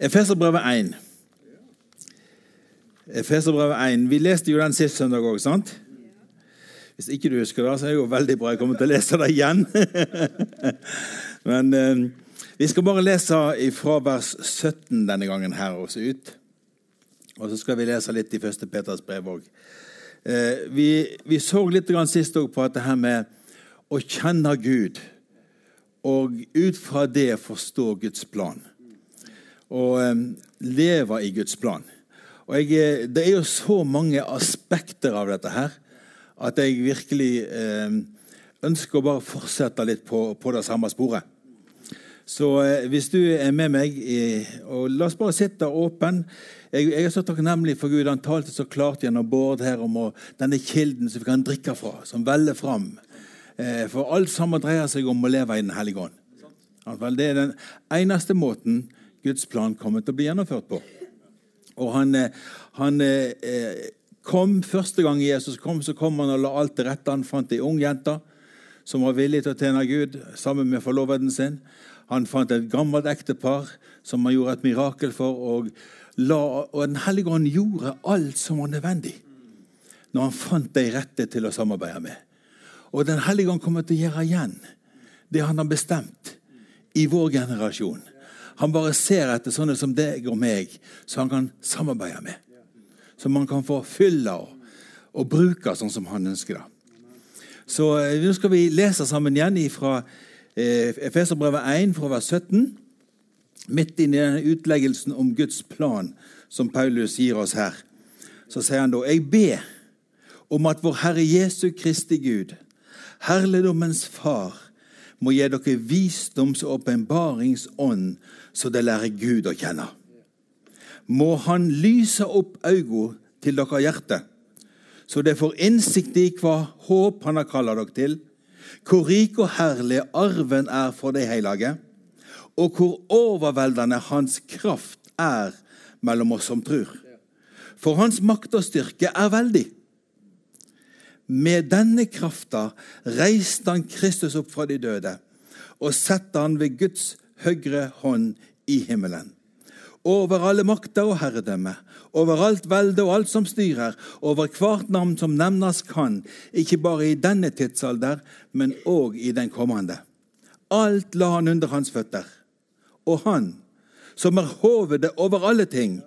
Efeserbrevet 1. Efeserbrevet 1. Vi leste jo den sist søndag òg, sant? Hvis ikke du husker det, så er det jo veldig bra. Jeg kommer til å lese det igjen. Men eh, vi skal bare lese fra vers 17 denne gangen her også ut. Og så skal vi lese litt i 1. Peters brev òg. Eh, vi, vi, så litt sist på at det her med å kjenne Gud og ut fra det forstå Guds plan. Og lever leve i Guds plan. Og jeg, eh, Det er jo så mange aspekter av dette her at jeg virkelig eh, ønsker å bare fortsette litt på, på det samme sporet. Så eh, hvis du er med meg i, og La oss bare sitte åpen. Jeg, jeg, er så takknemlig for Gud. Han talte så klart gjennom Bård her om å, denne kilden som vi kan drikke fra, som veller fram. Eh, for alt sammen dreier seg om å leve i Den hellige ånd. Det er den eneste måten Guds plan kommer til å bli gjennomført på. Og han, eh, han eh, kom Første gang Jesus kom, så kom han og la alt til rette. Han fant ei ung jente som var villig til å tjene Gud sammen med forloveden sin. Han fant et gammelt ektepar som han gjorde et mirakel for. Og, la, og Den hellige ånd gjorde alt som var nødvendig når han fant de rette til å samarbeide med. Og Den hellige ånd kommer til å gjøre igjen det han har bestemt i vår generasjon. Han bare ser etter sånne som deg og meg, som han kan samarbeide med. Som man kan få fylle og, og bruke sånn som han ønsker det. Så eh, nå skal vi lese sammen igjen fra eh, Efeserbrevet 1, fra vers 17. Midt inni denne utleggelsen om Guds plan som Paulus gir oss her, så sier han da Jeg ber om at vår Herre Jesu Kristi Gud, Herligdommens Far, må gi dere visdoms- og åpenbaringsånd, så de lærer Gud å kjenne. Må Han lyse opp øynene til dere hjerte, så de får innsikt i hva håp Han har kalt dere til, hvor rik og herlig arven er for de hellige, og hvor overveldende Hans kraft er mellom oss som tror. For Hans makt og styrke er veldig. Med denne krafta reiste han Kristus opp fra de døde og satte han ved Guds høyre hånd i himmelen. Over alle makter og herredømme, over alt velde og alt som styrer, over hvert navn som nevnes kan, ikke bare i denne tidsalder, men òg i den kommende. Alt la han under hans føtter. Og han, som er hovedet over alle ting,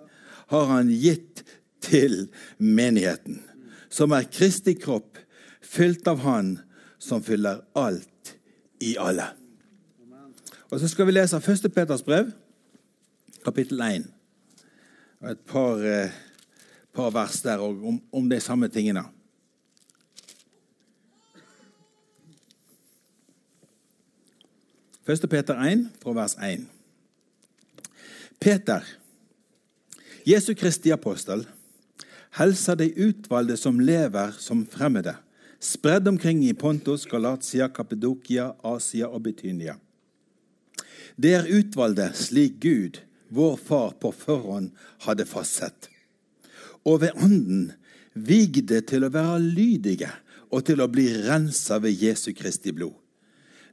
har han gitt til menigheten som er Kristi kropp, fylt av Han som fyller alt i alle. Og Så skal vi lese 1. Peters brev, kapittel 1. Og et par, eh, par vers der om, om de samme tingene. Første Peter 1, fra vers 1. Peter, Jesu Kristi apostel, Helsa de utvalgte som lever som fremmede, spredd omkring i Pontos, Galatia, Kapedokia, Asia og Betynia. Det er utvalgte slik Gud, vår Far, på forhånd hadde fastsett. Og ved Ånden vigde til å være lydige og til å bli rensa ved Jesu Kristi blod.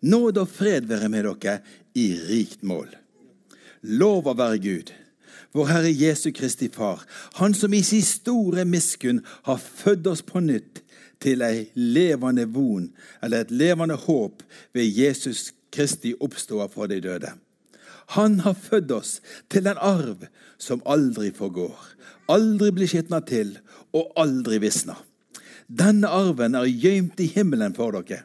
Nåd og fred være med dere i rikt mål. Lov å være Gud vår Herre Jesu Kristi Far, Han som i sin store miskunn har født oss på nytt til ei levende von, eller et levende håp, ved Jesus Kristi oppståer fra de døde. Han har født oss til en arv som aldri forgår, aldri blir skitna til og aldri visner. Denne arven er gjemt i himmelen for dere.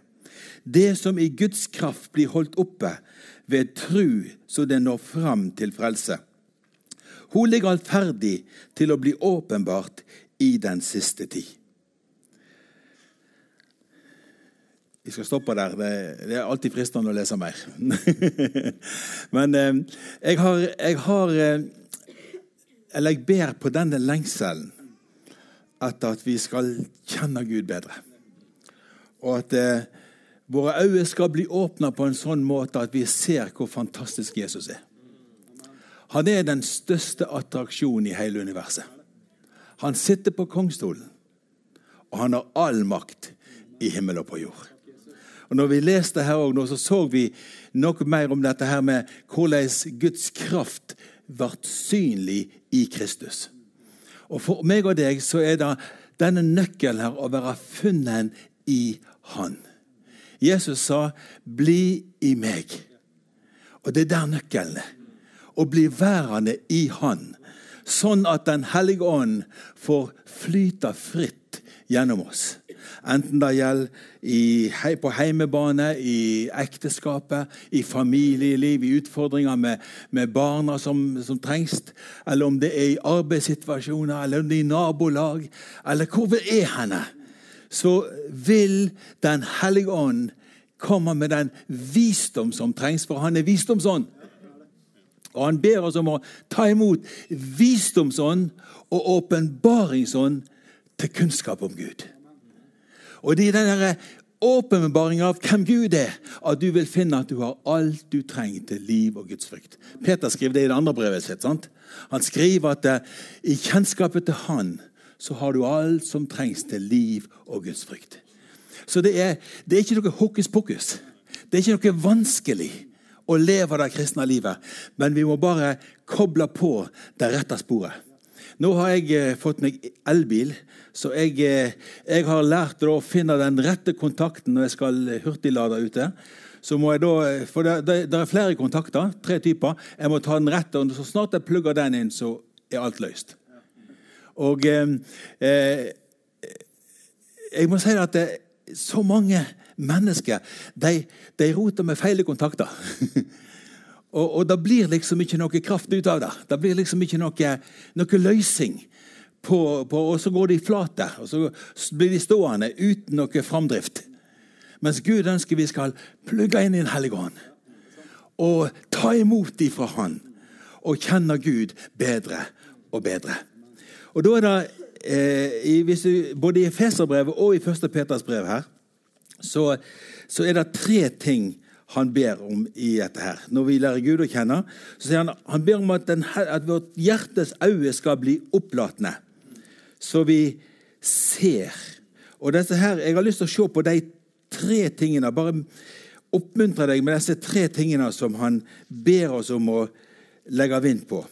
Det som i Guds kraft blir holdt oppe ved tru, så det når fram til frelse. Hun ligger alt ferdig til å bli åpenbart i den siste tid. Vi skal stoppe der. Det, det er alltid fristende å lese mer. Men eh, jeg har, jeg har eh, Eller jeg ber på denne lengselen etter at vi skal kjenne Gud bedre. Og at eh, våre øyne skal bli åpna på en sånn måte at vi ser hvor fantastisk Jesus er. Han er den største attraksjonen i hele universet. Han sitter på kongstolen, og han har all makt i himmel og på jord. Og når vi leste her også, så så vi noe mer om dette her med hvordan Guds kraft ble synlig i Kristus. Og For meg og deg så er det denne nøkkelen her å være funnet i Han. Jesus sa 'bli i meg'. Og det er der nøkkelen er. Å bli værende i Han, sånn at Den hellige ånd får flyte fritt gjennom oss. Enten det gjelder på heimebane, i ekteskapet, i familieliv, i utfordringer med, med barna som, som, trengs, eller om det er i arbeidssituasjoner, eller om det er i nabolag, eller hvor vi er henne, så vil Den hellige ånd komme med den visdom som trengs, for han er visdomsånd. Og han ber oss om å ta imot visdomsånd og åpenbaringsånd til kunnskap om Gud. Og det er denne åpenbaringa av hvem Gud er, at du vil finne at du har alt du trenger til liv og Guds frykt. Peter skriver det i det andre brevet sitt. sant? Han skriver at uh, i kjennskapet til Han så har du alt som trengs til liv og Guds frykt. Så det er, det er ikke noe hokus pokus. Det er ikke noe vanskelig å leve det kristne livet, men vi må bare koble på det rette sporet. Nå har jeg eh, fått meg elbil, så jeg, eh, jeg har lært å finne den rette kontakten når jeg skal hurtiglade ute. Så må jeg da, eh, for det, det, det, er flere kontakter, tre typer. Jeg må ta den rette, og så snart jeg plugger den inn, så er alt løst. Og eh, jeg må si at det, så mange mennesker de, de roter med feile kontakter. Og, og det blir liksom ikke noe kraft ut av det. Det blir liksom ikke noe, noe løsning. På, på, og så går de flate, og så blir de stående uten noe framdrift. Mens Gud ønsker vi skal plugge inn i Den hellige ånd og ta imot dem fra Han. Og kjenne Gud bedre og bedre. Og da er det, eh, du, Både i Feserbrevet og i 1. Peters brev her, så, så er det tre ting han ber om i dette her. Når vi lærer Gud å kjenne, så sier han han ber om at, den, at vårt hjertes øye skal bli opplatende, så vi ser. Og dette her, Jeg har lyst til å se på de tre tingene. Bare oppmuntre deg med disse tre tingene som han ber oss om å legge vind på.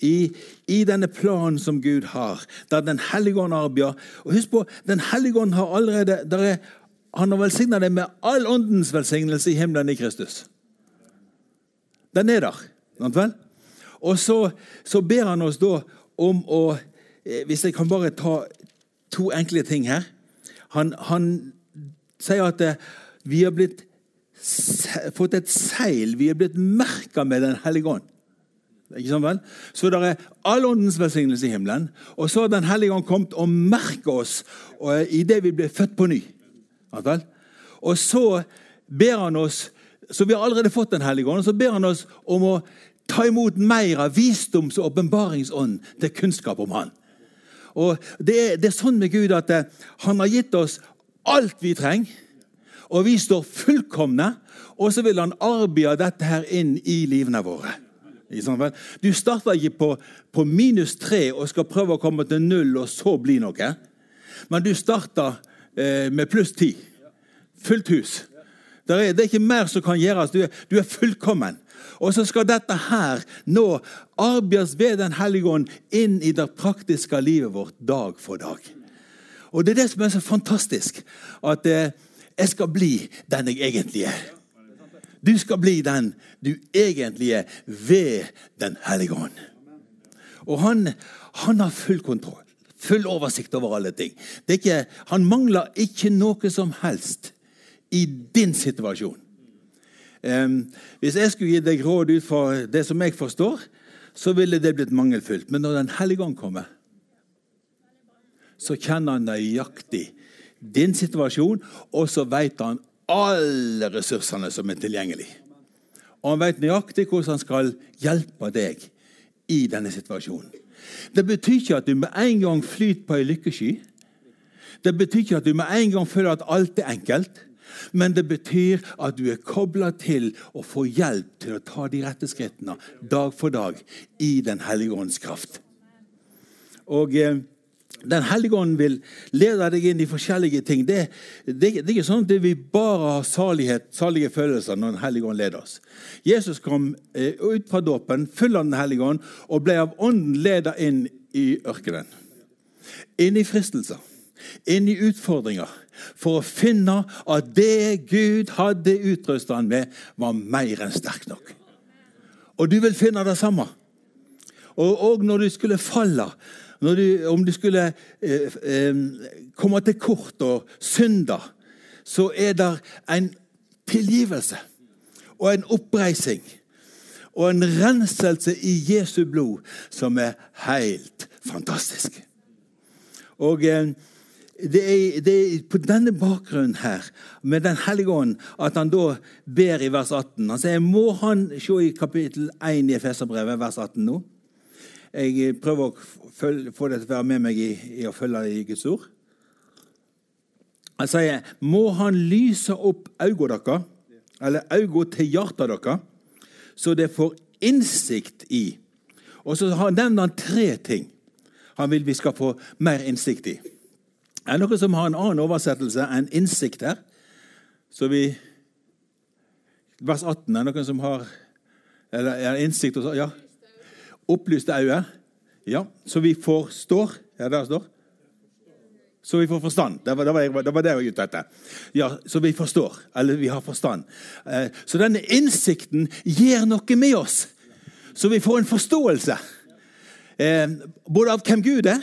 I, i, denne planen som Gud har, der Den hellige ånd arbeider. Og husk på, Den hellige ånd har allerede er han har velsigna deg med all åndens velsignelse i himmelen i Kristus. Den er der. Sant vel? Og så, så, ber han oss da om å Hvis jeg kan bare ta to enkle ting her. Han, han sier at eh, vi har blitt, fått et seil, vi er blitt merka med Den hellige ånd. Ikke sant vel? Så det er all åndens velsignelse i himmelen. Og så har Den hellige ånd kommet og merka oss og, i det vi ble født på ny. Og så ber han oss så Vi har allerede fått Den hellige ånd, og så ber han oss om å ta imot mer av visdoms- og åpenbaringsånd til kunnskap om Han. Og det er, det er, sånn med Gud at eh, han har gitt oss alt vi trenger, og vi står fullkomne. Og så vil han arbeide dette her inn i livene våre. Du starter ikke på, på minus tre og skal prøve å komme til null og så bli noe. Men du starter Eh, med pluss ti. Fullt hus. Er, det er, ikke mer som kan gjøres. Du er, du er fullkommen. Og så skal dette her nå arbeides ved Den hellige ånd inn i det praktiske livet vårt dag for dag. Og Det er det som er så fantastisk. At eh, jeg skal bli den jeg egentlig er. Du skal bli den du egentlig er ved Den hellige ånd. Og han, han har full kontroll. Full oversikt over alle ting. Ikke, han mangler ikke noe som helst i din situasjon. Hvis jeg skulle gi deg råd ut fra det som jeg forstår, så ville det blitt mangelfullt. Men når Den hellige ånd kommer, så kjenner han nøyaktig din situasjon, og så vet han alle ressursene som er tilgjengelig. Og han vet nøyaktig hvordan han skal hjelpe deg i denne situasjonen. Det betyr ikke at du med en gang flyter på ei lykkesky. Det betyr ikke at du med en gang føler at alt er enkelt. Men det betyr at du er kobla til å få hjelp til å ta de rette skrittene dag for dag i Den hellige ånds kraft. Og eh, Den hellige ånd vil lede deg inn i forskjellige ting. Det, det, det er ikke sånn at vi bare har salighet, salige følelser når Den hellige ånd leder oss. Jesus kom eh, ut fra dåpen full av Den hellige ånd og ble av ånden ledet inn i ørkenen. Inn i fristelser, inn i utfordringer, for å finne at det Gud hadde utrustet han med, var mer enn sterkt nok. Og du vil finne det samme. Og, og når du skulle falle, du, om du skulle eh, eh, komme til kort og synde, så er det en tilgivelse og en oppreising og en renselse i Jesu blod som er helt fantastisk. Og eh, det er, det er, på denne bakgrunnen her, med Den hellige ånd, at han da ber i vers 18. Han sier, Må han se i kapittel 1 i Efeserbrevet, vers 18 nå? Jeg prøver å følge, få det til å være med meg i, i å følge i Guds ord. Han sier, Må han lyse opp øynene deres, eller øynene til hjertet deres, så det får innsikt i. Og så nevner han tre ting han vil vi skal få mer innsikt i. Er det noen som har en annen oversettelse enn innsikt her? Så vi Vers 18. Er det noen som har eller, er innsikt? Og ja. Opplyste øyne. Ja, så vi forstår. Ja, der står Så vi får forstand. Det var det, var jeg, det, var det jeg var ute etter. Ja, Så vi forstår. Eller vi har forstand. Eh, så denne innsikten gjør noe med oss. Så vi får en forståelse. Eh, både av hvem Gud er,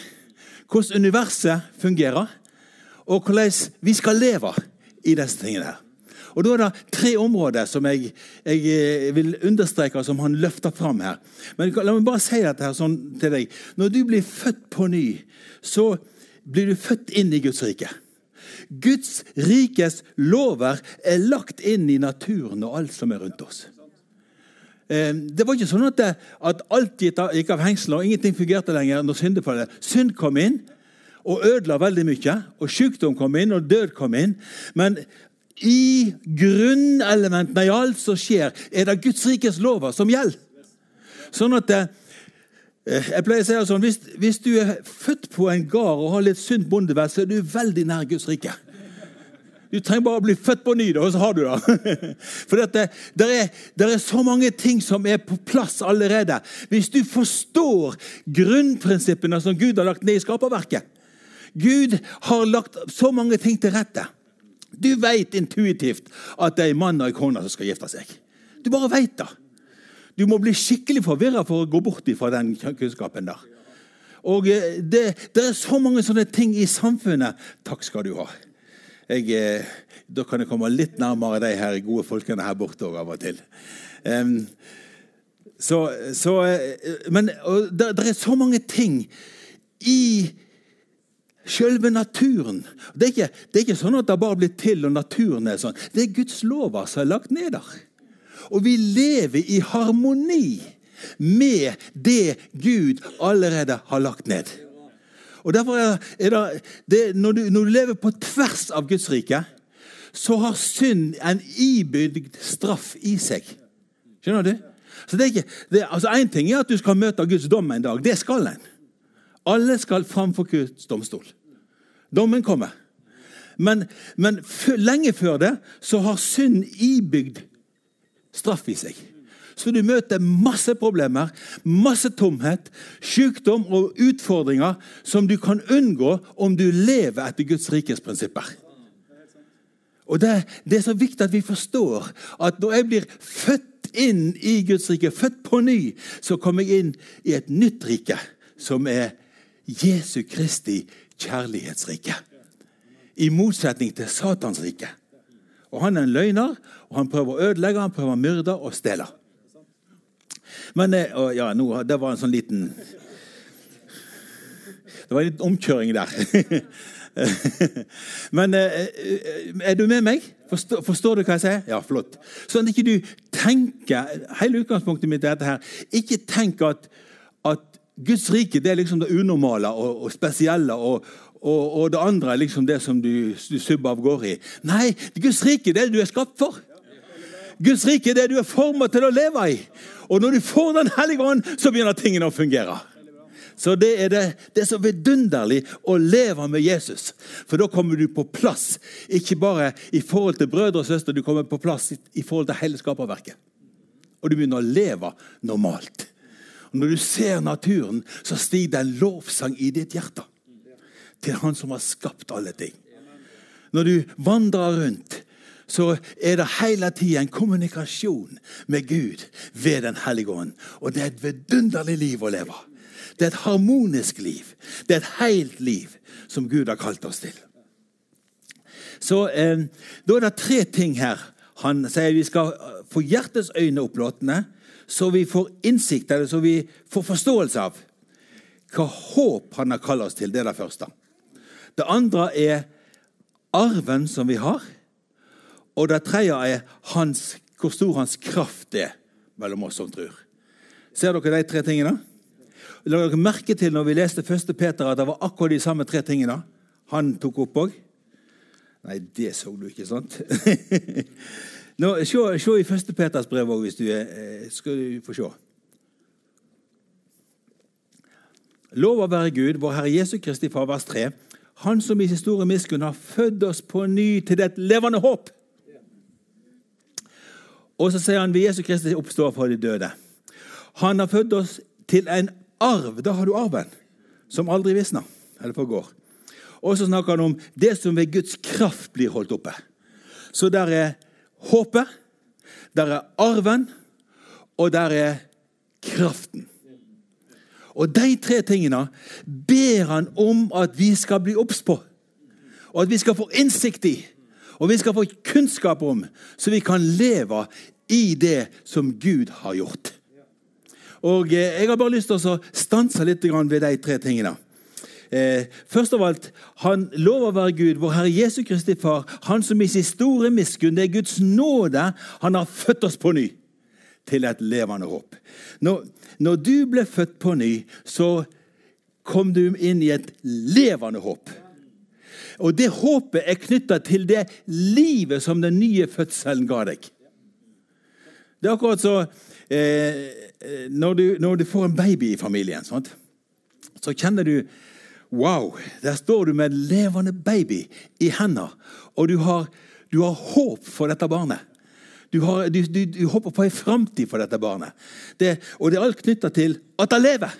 hvordan universet fungerer, og hvordan vi skal leve i disse tingene. her. Og Da er det tre områder som jeg, jeg eh, vil understreke, som han løfter fram her. Men La meg bare si dette her sånn til deg. Når du blir født på ny, så blir du født inn i Guds rike. Guds rikes lover er lagt inn i naturen og alt som er rundt oss. Eh, det var ikke sånn at, det, at alt gikk av hengsel, og ingenting fungerte lenger når syndefallet. Synd kom inn og ødela veldig mye. Og sykdom kom inn, og død kom inn. Men i grunnelementene i alt som skjer, er det Guds rikes lover som gjelder. Sånn at eh, jeg pleier å si det sånn, hvis, hvis, du er født på en gard og har litt sunt bondevett, så er du veldig nær Guds rike. Du trenger bare å bli født på ny, og så har du det. For det, der, er, der er, så mange ting som er på plass allerede. Hvis du forstår grunnprinsippene som Gud har lagt ned i skaperverket Gud har lagt så mange ting til rette. Du vet intuitivt at det er en mann og en kone som skal gifte seg. Du bare vet det. Du må bli skikkelig forvirra for å gå bort fra den kunnskapen der. Og eh, det, det, er så mange sånne ting i samfunnet. Takk skal du ha. Jeg, eh, da kan jeg komme litt nærmere de her gode folkene her borte av og til. Um, så, så, eh, men det, det, er så mange ting i selve naturen. Det er, ikke, det er ikke sånn at det bare blir til, og naturen er sånn. Det er Guds lover som er lagt ned der. Og vi lever i harmoni med det Gud allerede har lagt ned. Og derfor er det, det når, du, når, du, lever på tvers av Guds rike, så har synd en ibygd straff i seg. Skjønner du? Så det er ikke, det, altså Én ting er at du skal møte Guds dom en dag. Det skal en. Alle skal framfor Guds domstol. Dommen kommer. Men, men lenge før det så har synd ibygd straff i seg. Så du møter masse problemer, masse tomhet, sykdom og utfordringer som du kan unngå om du lever etter Guds rikes prinsipper. Og det, det, er så viktig at vi forstår at når jeg blir født inn i Guds rike, født på ny, så kommer jeg inn i et nytt rike, som er Jesu Kristi kjærlighetsrike. I motsetning til Satans rike. Og Han er en løgner, og han prøver å ødelegge, han prøver å myrde og stjele. Men eh, ja, nå, Det var en sånn liten Det var en liten omkjøring der. Men eh, er du med meg? Forstår, forstår, du hva jeg sier? Ja, flott. Sånn at ikke du tenker Hele utgangspunktet mitt er dette her. Ikke tenk at, at Guds rike det er liksom det unormale og, og spesielle. Og, og, og, det andre er liksom det som du, du subber av gårde i. Nei, Guds rike det er det du er skapt for. Guds rike det er det du er formet til å leve i. Og når du får Den hellige ånd, så begynner tingene å fungere. Så det er, det, det er så vidunderlig å leve med Jesus. For da kommer du på plass. Ikke bare i forhold til brødre og søstre, du kommer på plass i, forhold til hele skaperverket. Og du begynner å leve normalt. Og Når du ser naturen, så stiger det en lovsang i ditt hjerte til Han som har skapt alle ting. Når du vandrer rundt, så er det hele tida en kommunikasjon med Gud ved Den hellige ånd. Og det er et vidunderlig liv å leve. Det er et harmonisk liv. Det er et helt liv som Gud har kalt oss til. Så eh, Da er det tre ting her. Han sier vi skal eh, få hjertets øyne opplåtne, så vi får innsikt, eller så vi får forståelse av hva håp han har kalt oss til. Det er det første. Det andre er arven som vi har. Og det tredje er hans, hvor stor hans kraft er mellom oss som tror. Ser dere de tre tingene? La dere merke til når vi leste 1. Peter, at det var akkurat de samme tre tingene han tok opp òg? Nei, det så du ikke, sant? Nå, se, se, i 1. Peters brev òg, hvis du er eh, Skal du få se. Lov å være Gud, vår Herre Jesu Kristi Far, vers 3. Han som i sin store miskunn har født oss på ny til det levende håp. Og så sier han ved Jesu Kristi oppstår for de døde. Han har født oss til en arv, da har du arven, som aldri visner eller forgår. Og så snakker han om det som ved Guds kraft blir holdt oppe. Så der er håpet, der er arven, og der er kraften. Og de tre tingene ber han om at vi skal bli obs på. Og at vi skal få innsikt i. Og vi skal få kunnskap om, så vi kan leve i det som Gud har gjort. Og eh, Jeg har bare lyst til å stanse litt ved de tre tingene. Eh, først av alt, Han lover å være Gud, vår Herre Jesu Kristi Far, Han som i sin store miskunn, det er Guds nåde, han har født oss på ny til et levende håp. Når, når du ble født på ny, så kom du inn i et levende håp. Og det håpet er knytta til det livet som den nye fødselen ga deg. Det er akkurat så eh, Eh, når du, når du, får en baby i familien, sant? så kjenner du Wow! Der står du med en levende baby i hendene, og du har, du har håp for dette barnet. Du, har, du, du, du håper på en framtid for dette barnet. Det, og det er alt knytta til at det lever.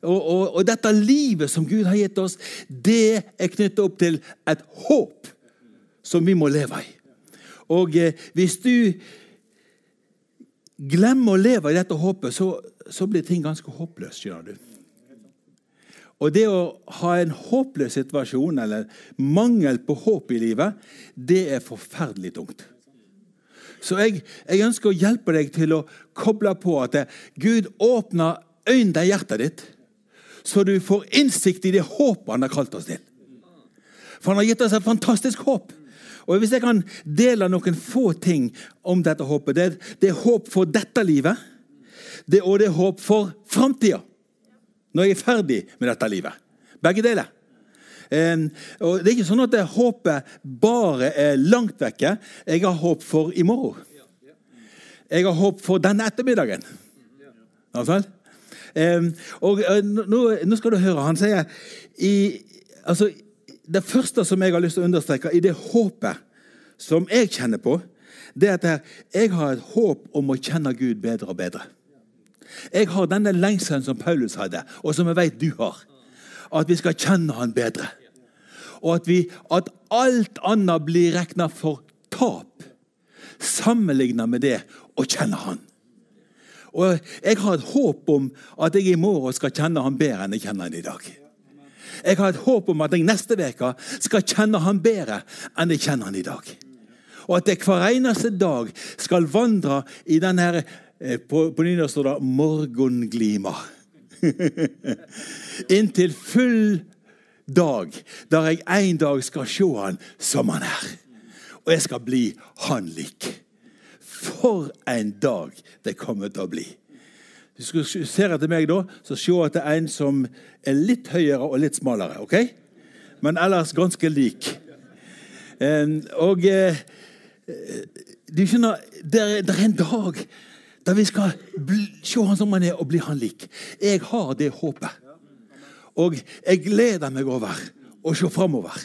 Og, og, og, dette livet som Gud har gitt oss, det er knyttet opp til et håp som vi må leve i. Og eh, hvis du glemmer å leve i dette håpet, så, så blir ting ganske håpløst. skjønner du. Og det å ha en håpløs situasjon, eller mangel på håp i livet, det er forferdelig tungt. Så jeg, jeg ønsker å hjelpe deg til å koble på at Gud åpner øynene i hjertet ditt, så du får innsikt i det håpet han har kalt oss til. For han har gitt oss et fantastisk håp. Og Hvis jeg kan dele noen få ting om dette håpet Det, er håp for dette livet, det, og det er håp for framtida. Når jeg er ferdig med dette livet. Begge deler. Og Det er ikke sånn at håpet bare er langt vekke. Jeg har håp for i morgen. Jeg har håp for denne ettermiddagen. Ja, og uh, nå, nå, skal du høre. Han sier i, altså, det første som jeg har lyst til å understreke i det håpet som jeg kjenner på, det er at jeg har et håp om å kjenne Gud bedre og bedre. Jeg har denne lengselen som Paulus hadde, og som jeg vet du har. At vi skal kjenne Han bedre. Og at, vi, at alt annet blir regna for tap sammenligna med det å kjenne Han. Og Jeg har et håp om at jeg i morgen skal kjenne Han bedre enn jeg kjenner Han i dag. Jeg har et håp om at jeg neste uke skal kjenne han bedre enn jeg kjenner han i dag. Og at jeg hver eneste dag skal vandre i den her eh, På, på nynorsk står det 'morgenglima'. Inntil full dag, der jeg en dag skal se han som han er. Og jeg skal bli han lik. For en dag det kommer til å bli. Hvis du ser etter meg, da, så se at det er en som er litt høyere og litt smalere. ok? Men ellers ganske lik. og eh, du skjønner, det er, en dag der vi skal se han som han er, og bli han lik. Jeg har det håpet. Og jeg gleder meg over å se framover.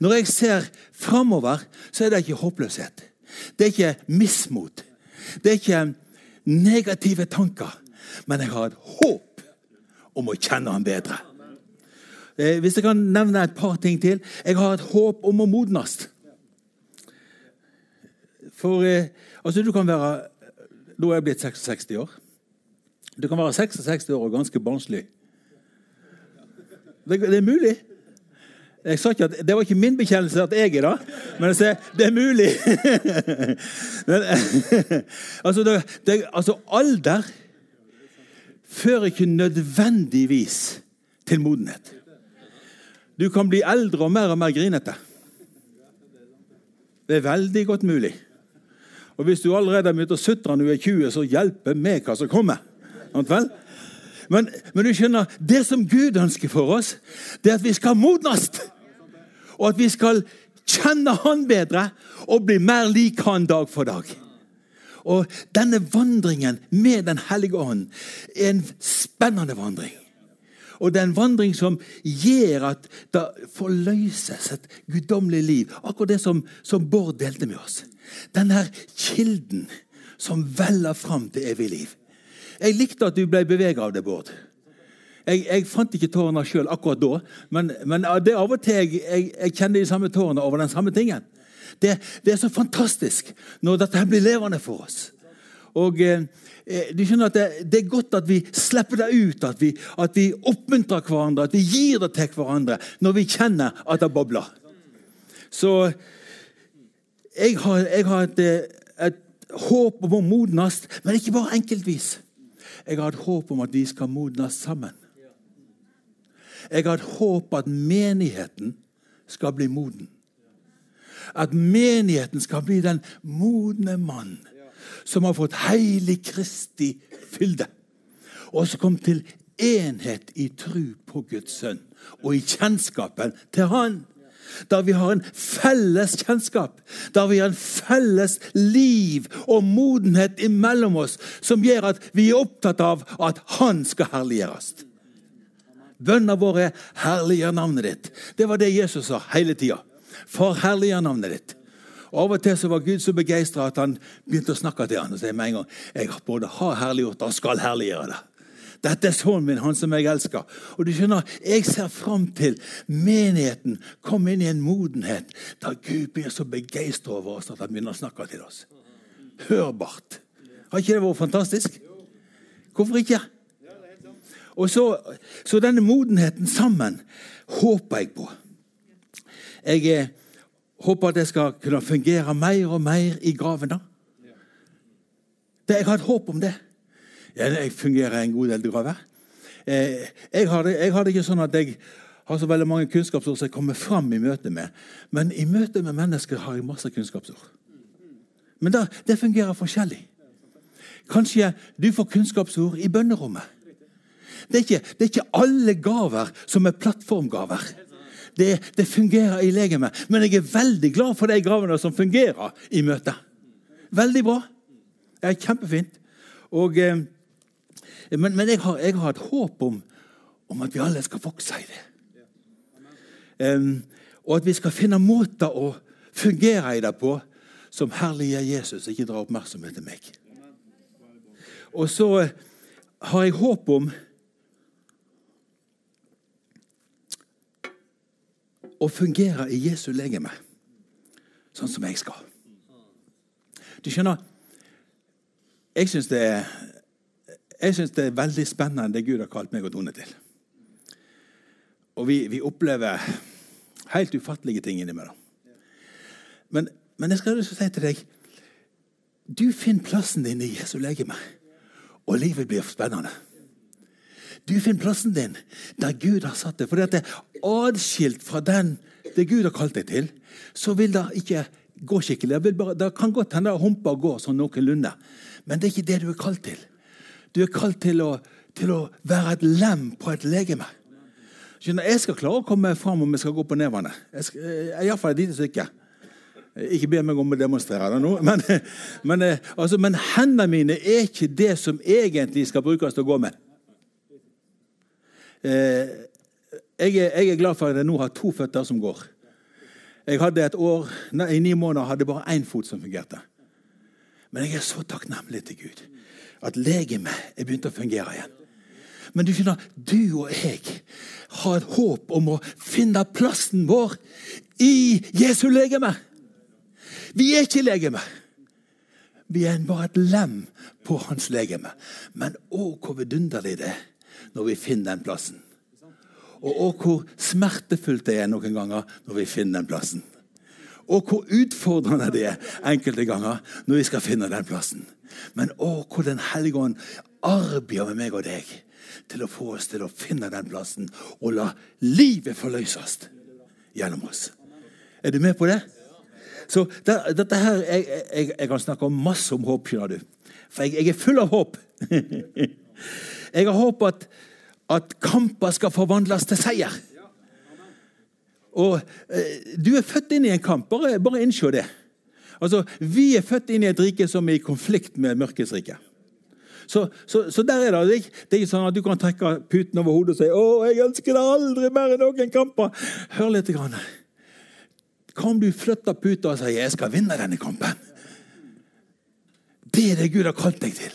Når jeg ser framover, så er det ikke håpløshet. Det er ikke mismot. Det er ikke negative tanker. Men jeg har et håp om å kjenne han bedre. Eh, hvis jeg kan nevne et par ting til. Jeg har et håp om å modnes. For eh, altså, du kan være Nå er jeg blitt 66 år. Du kan være 66 år og ganske barnslig. Det, det er mulig. Jeg sa ikke at, Det var ikke min bekjennelse at jeg er det, men jeg sier det er mulig. men, altså, det, det, altså, alder fører ikke nødvendigvis til modenhet. Du kan bli eldre og mer og mer grinete. Det er veldig godt mulig. Og hvis du allerede har begynt å sutre når du er 20, så hjelper meg hva som kommer. Men, men, du skjønner, det som Gud ønsker for oss, det er at vi skal modnes. Og at vi skal kjenne Han bedre og bli mer lik Han dag for dag. Og denne vandringen med Den hellige ånd er en spennende vandring. Og det er en vandring som gjør at det forløses et guddommelig liv. Akkurat det som, som Bård delte med oss. Denne kilden som veller fram til evig liv. Jeg likte at du ble beveget av det, Bård. Jeg, jeg, fant ikke tårene sjøl akkurat da, men, men, det er av og til jeg, jeg, jeg, kjenner de samme tårene over den samme tingen. Det, det er så fantastisk når dette blir levende for oss. Og eh, eh, du skjønner at det, det, er godt at vi slipper det ut, at vi, at vi, oppmuntrer hverandre, at vi gir det til hverandre når vi kjenner at det bobler. Så jeg har, jeg har et, eh, et, håp om å modnes, men ikke bare enkeltvis. Jeg har et håp om at vi skal modnes sammen. Jeg har et håp at menigheten skal bli moden. At menigheten skal bli den modne mann som har fått heilig Kristi fylde. Og som kom til enhet i tru på Guds sønn og i kjennskapen til Han. Da vi har en felles kjennskap, da vi har en felles liv og modenhet imellom oss, som gjør at vi er opptatt av at Han skal herliggjøres. Bønna vår er 'herliggjør navnet ditt'. Det var det Jesus sa hele tida. Far, herliggjør navnet ditt. Og Av og til så var Gud så begeistra at han begynte å snakke til ham og sier med en gang jeg både har herliggjort og skal herliggjøre det. Dette er sønnen min, han som jeg elsker. Og du skjønner, Jeg ser fram til menigheten komme inn i en modenhet da Gud blir så begeistra over oss at han begynner å snakke til oss. Hørbart. Har ikke det vært fantastisk? Hvorfor ikke? Og så, så denne modenheten sammen håper jeg på. Jeg eh, håper at det skal kunne fungere mer og mer i gravene. Det, jeg har et håp om det. Jeg fungerer en god del graver. Eh, jeg, har det, jeg har det ikke sånn at jeg har så veldig mange kunnskapsord som jeg kommer fram i møte med. Men i møte med mennesker har jeg masse kunnskapsord. Men det, det fungerer forskjellig. Kanskje du får kunnskapsord i bønnerommet. Det er, ikke, det er ikke alle gaver som er plattformgaver. Det, det fungerer i legemet. Men jeg er veldig glad for de gavene som fungerer i møtet. Veldig bra. Det er kjempefint. Og, eh, men, men jeg, har, jeg, har, et håp om, om, at vi alle skal vokse i det. Um, og at vi skal finne måter å fungere i det på som herlige Jesus ikke drar oppmerksomhet til meg. Og så har jeg håp om å fungere i Jesu legeme, sånn som jeg skal. Du skjønner, jeg syns det, det, er veldig spennende det Gud har kalt meg og Tone til. Og vi, vi opplever helt ufattelige ting innimellom. Men, men jeg skal si til deg du finner plassen din i Jesu legeme, og livet blir spennende. Du finner plassen din der Gud har satt deg. For det er adskilt fra den det Gud har kalt deg til, så vil det ikke gå skikkelig. Det, bare, det kan godt hende humpa går sånn noenlunde, men det er ikke det du er kalt til. Du er kalt til å, til å være et lem på et legeme. Skjønner, Jeg skal klare å komme fram om jeg skal gå på nevene. Iallfall et lite stykke. Ikke be meg om å demonstrere det nå, men, men, altså, men hendene mine er ikke det som egentlig skal brukes til å gå med. Eh, jeg, er, jeg er glad for at jeg nå har to føtter som går. Jeg hadde et år, I ni måneder hadde jeg bare én fot som fungerte. Men jeg er så takknemlig til Gud at legemet er begynt å fungere igjen. Men du skjønner, du og jeg har et håp om å finne plassen vår i Jesu legeme. Vi er ikke legeme. Vi er bare et lem på hans legeme. Men å, hvor vidunderlig det er når vi finner den plassen. Og og hvor smertefullt det er noen ganger når vi finner den plassen. Og hvor utfordrende det er enkelte ganger når vi skal finne den plassen. Men å, hvor Den hellige ånd arbeider med meg og deg til å få oss til å finne den plassen og la livet forløses gjennom oss. Er du med på det? Så det, dette her, jeg, jeg, jeg, kan snakke masse om håp, skjønner du. For jeg, jeg er full av håp. jeg har håp at, at kamper skal forvandles til seier. Og eh, Du er født inn i en kamp. Bare, bare innsjå det. Altså, Vi er født inn i et rike som er i konflikt med mørkets rike. Så, så, så, der er det. Det er ikke sånn at du kan trekke puten over hodet og si 'Å, jeg ønsker det aldri mer enn noen kamper'. Hør litt. Grann. Hva om du flytter puta og sier 'Jeg skal vinne denne kampen'? Det er det Gud har kalt deg til.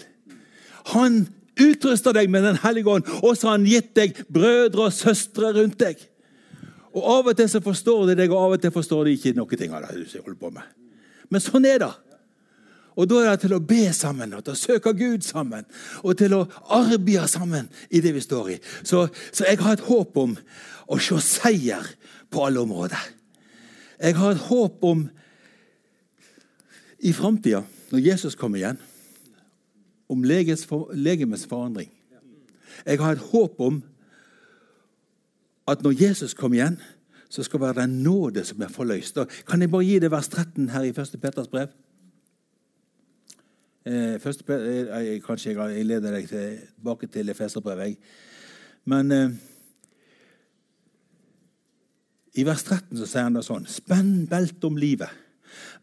Han utruster deg med Den hellige ånd, og så har han gitt deg brødre og søstre rundt deg. Og Av og til så forstår de deg, og av og til forstår de ikke noe av det du holder på med. Men sånn er det. Og Da er det til å be sammen, og til å søke Gud sammen og til å arbeide sammen i det vi står i. Så, så jeg har et håp om å se seier på alle områder. Jeg har et håp om i framtida, når Jesus kommer igjen, om legemets forandring. Jeg har et håp om at når Jesus kommer igjen, så skal det være den nåde som er forløst. kan jeg bare gi det vers 13 her i 1. Peters brev? Eh, første, eh, kanskje jeg leder deg tilbake til Efeserbrevet. Men eh, i vers 13 så sier han det sånn Spenn beltet om livet.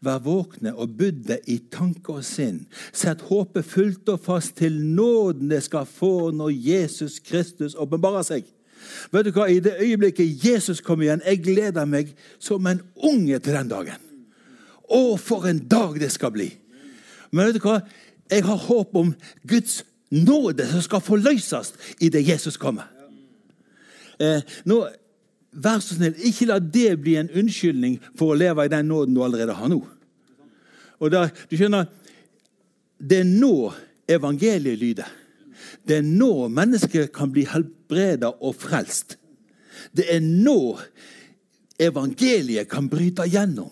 Vær våkne og budde i tanke og sinn. Sett håpet fullt og fast til nåden det skal få når Jesus Kristus åpenbarer seg. Vet du hva? I det øyeblikket Jesus kommer igjen, jeg gleder meg som en unge til den dagen. Å, for en dag det skal bli! Men vet du hva? Jeg har håp om Guds nåde som skal forløses idet Jesus kommer. Eh, nå, Vær så snill, ikke la det bli en unnskyldning for å leve i den nåden du allerede har nå. Og da, du skjønner, Det er nå evangeliet lyder. Det er nå mennesker kan bli helbreda og frelst. Det er nå evangeliet kan bryte gjennom.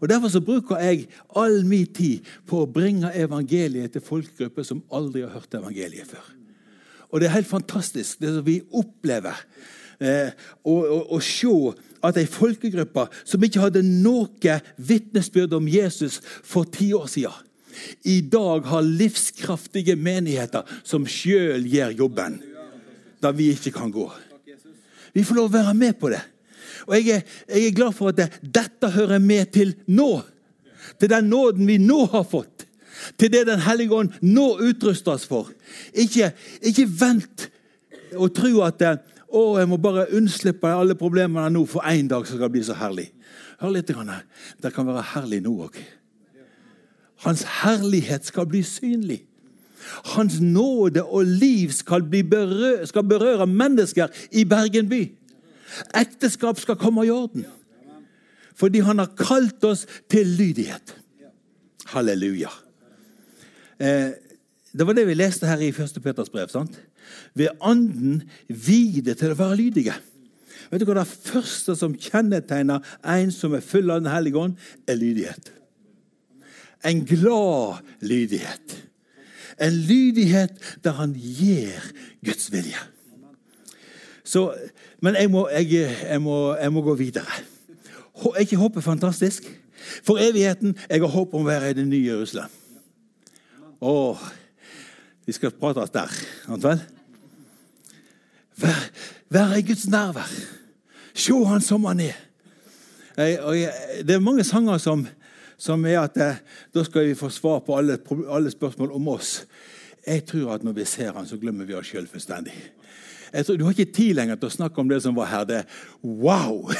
Og Derfor så bruker jeg all min tid på å bringe evangeliet til folkegrupper som aldri har hørt evangeliet før. Og Det er helt fantastisk, det som vi opplever. Eh, å se at ei folkegruppe som ikke hadde noe vitnesbyrd om Jesus for ti år siden, i dag har livskraftige menigheter som sjøl gjør jobben da vi ikke kan gå. Vi får lov å være med på det. Og jeg er, jeg er glad for at det, dette hører med til nå. Til den nåden vi nå har fått. Til det Den hellige ånd nå utruster oss for. Ikke, ikke vent og tro at det, å, jeg må bare unnslippe alle problemene nå for én dag, skal det bli så herlig. Hør litt. Det kan være herlig nå òg. Hans herlighet skal bli synlig. Hans nåde og liv skal, berø skal berøre mennesker i Bergen by. Ekteskap skal komme i orden. Fordi han har kalt oss til lydighet. Halleluja. Eh, det var det vi leste her i 1. Peters brev. sant? Ved Anden vide til å være lydige. Vet du hva Det første som kjennetegner en som er full av Den hellige ånd, er lydighet. En glad lydighet. En lydighet der han gir Guds vilje. Så, men jeg må, jeg, jeg, må, jeg må, gå videre. Er ikke håpet fantastisk? For evigheten jeg har håp om å være i det nye Jerusalem. Åh, vi skal prate oss der. Vel? Vær, vær i Guds nærvær. Se han som han er. Det er mange sanger som, som er at eh, da skal vi få svar på alle, alle, spørsmål om oss. Jeg tror at når vi ser han, så glemmer vi oss sjøl fullstendig. Tror, du har ikke tid lenger til å snakke om det som var her. Det Wow!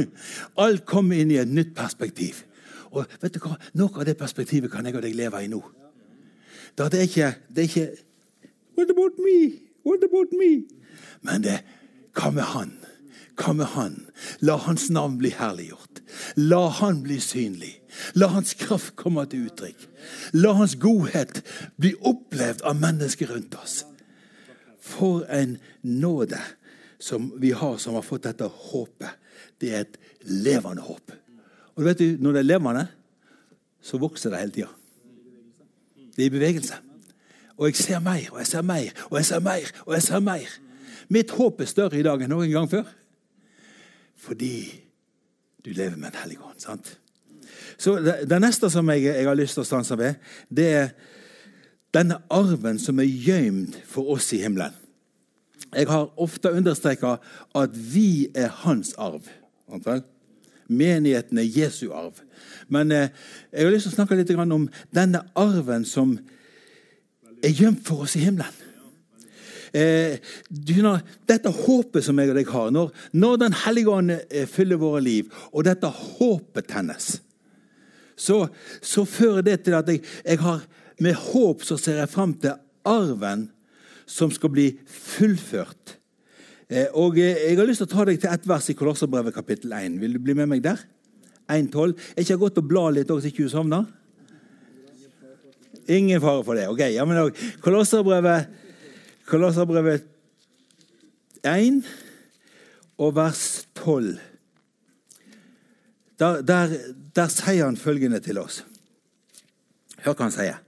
Alt kommer inn i et nytt perspektiv. Og vet du hva? Noe av det perspektivet kan jeg og deg leve i nå. Da det er ikke, det er ikke What about me? What about me? Men det Hva med han? Hva med han? La hans navn bli herliggjort. La han bli synlig. La hans kraft komme til uttrykk. La hans godhet bli opplevd av mennesker rundt oss. For en nåde som vi har som har fått dette håpet. Det er et levende håp. Og vet du, Når det er levende, så vokser det hele tida. Det er i bevegelse. Og jeg ser mer og jeg ser mer og jeg ser mer. og jeg ser mer. Mitt håp er større i dag enn noen gang før. Fordi du lever med en hellig ånd. sant? Så det, det, neste som jeg, jeg, har lyst til å stanse ved, det er denne arven som er gjemt for oss i himmelen. Jeg har ofte understreka at vi er hans arv. Menigheten er Jesu arv. Men eh, jeg har lyst til å snakke litt om denne arven som er gjemt for oss i himmelen. Eh, dette håpet som jeg og deg har, når, når Den hellige ånd eh, fyller våre liv, og dette håpet tennes, så, så fører det til at jeg, jeg, har med håp så ser jeg fram til arven som skal bli fullført Eh, og eh, Jeg har lyst til å ta deg til ett vers i Kolosserbrevet kapittel 1. Vil du bli med meg der? 1.12. Er ikke godt å bla litt også, så ikke du sovner? Ingen fare for det. Ok, ja, men Kolosserbrevet, Kolosserbrevet 1 og vers 12. Der, der, der sier han følgende til oss. Hør hva han sier.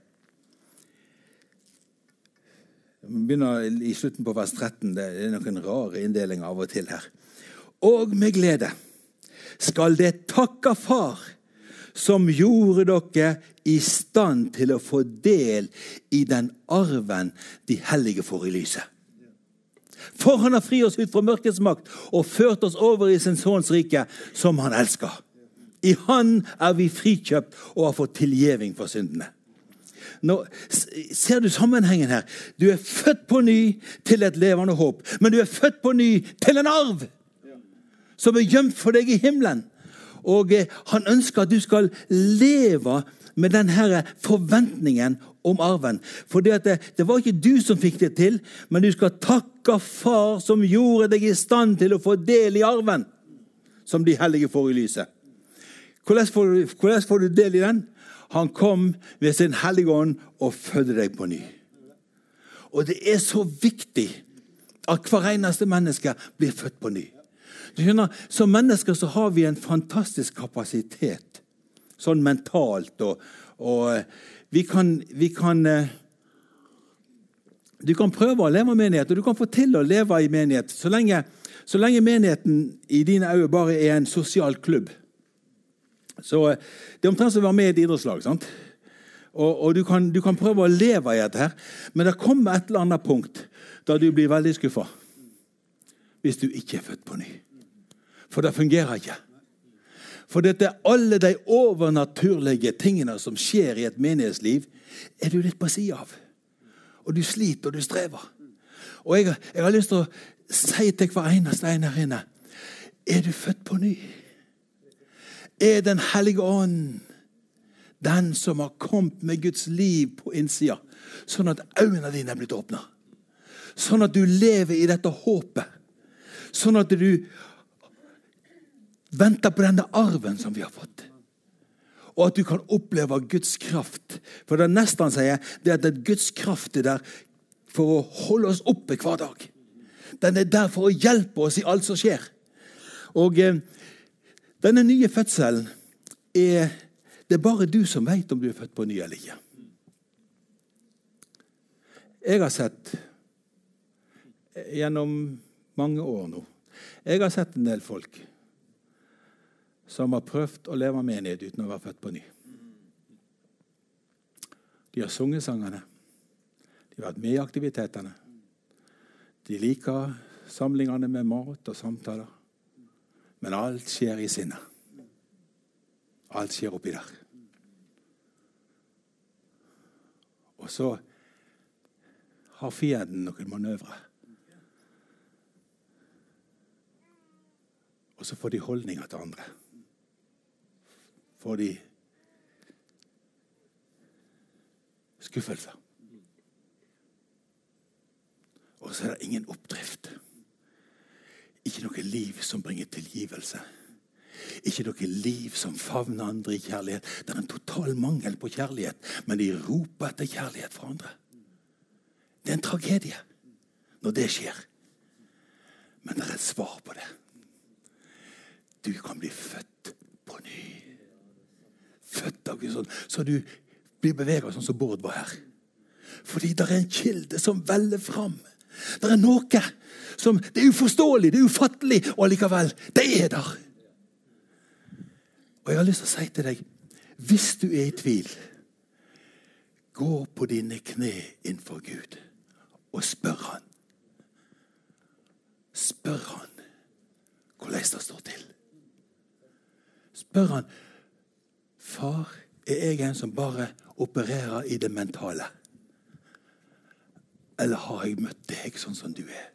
Vi begynner i slutten på vers 13. Det er noen rare inndelinger av og til her. Og med glede skal det takke Far, som gjorde dere i stand til å få del i den arven de hellige får i lyset. For han har fri oss ut fra mørkets makt og ført oss over i sin sønns rike, som han elsker. I Han er vi frikjøpt og har fått tilgjeving for syndene. Nå, ser du sammenhengen her? Du er født på ny til et levende håp. Men du er født på ny til en arv som er gjemt for deg i himmelen. Og eh, han ønsker at du skal leve med denne forventningen om arven. For det, det, det, var ikke du som fikk det til, men du skal takke Far som gjorde deg i stand til å få del i arven, som de hellige får i lyset. Hvordan får, hvordan får du del i den? Han kom ved sin hellige ånd og fødte deg på ny. Og det er så viktig at hver eneste menneske blir født på ny. Skjønner, Som mennesker så har vi en fantastisk kapasitet, sånn mentalt. Og, og vi kan, vi kan eh, Du kan prøve å leve i menighet, og du kan få til å leve i menighet så lenge, så lenge menigheten i dine øyne bare er en sosial klubb. Så eh, Det er omtrent som å være med i et idrettslag. sant? Og, og du, kan, du, kan, prøve å leve i dette, her, men det kommer et eller annet punkt da du blir veldig skuffa. Hvis du ikke er født på ny. For det fungerer ikke. For dette alle de overnaturlige tingene som skjer i et menighetsliv, er du litt på sida av. Og du sliter, og du strever. Og jeg, jeg har lyst til å si til hver eneste en her inne Er du født på ny? er Den hellige ånd. Den som har kommet med Guds liv på innsida, sånn at øynene dine er blitt åpna. Sånn at du lever i dette håpet. Sånn at du venter på denne arven som vi har fått. Og at du kan oppleve Guds kraft. For det neste han sier, det er at Guds kraft er der for å holde oss oppe hver dag. Den er der for å hjelpe oss i alt som skjer. Og eh, denne nye fødselen er det er bare du som vet om du er født på ny eller ikke. Jeg har sett gjennom mange år nå Jeg har sett en del folk som har prøvd å leve menighet uten å være født på ny. De har sunget sangene. De har vært med i aktivitetene. De liker samlingene med mat og samtaler. Men alt skjer i sinnet. Alt skjer oppi der. Og så har fienden noen manøvre. Og så får de holdninger til andre. Får de skuffelser. Og så er det ingen oppdrift. Ikke noe liv som bringer tilgivelse. Ikke noe liv som favner andre i kjærlighet. Det er en total mangel på kjærlighet, men de roper etter kjærlighet fra andre. Det er en tragedie når det skjer. Men det er et svar på det. Du kan bli født på ny. Født av Gud sånn, så du blir bevega sånn som Bård var her. Fordi det er en kilde som veller fram. Det er noe som Det er uforståelig, det er ufattelig, og allikevel det er der. Og jeg har lyst til å si til deg hvis du er i tvil, gå på dine kne innenfor Gud og spør Han. Spør Han hvordan det står til. Spør Han Far, er jeg en som bare opererer i det mentale? Eller har jeg møtt deg sånn som du er?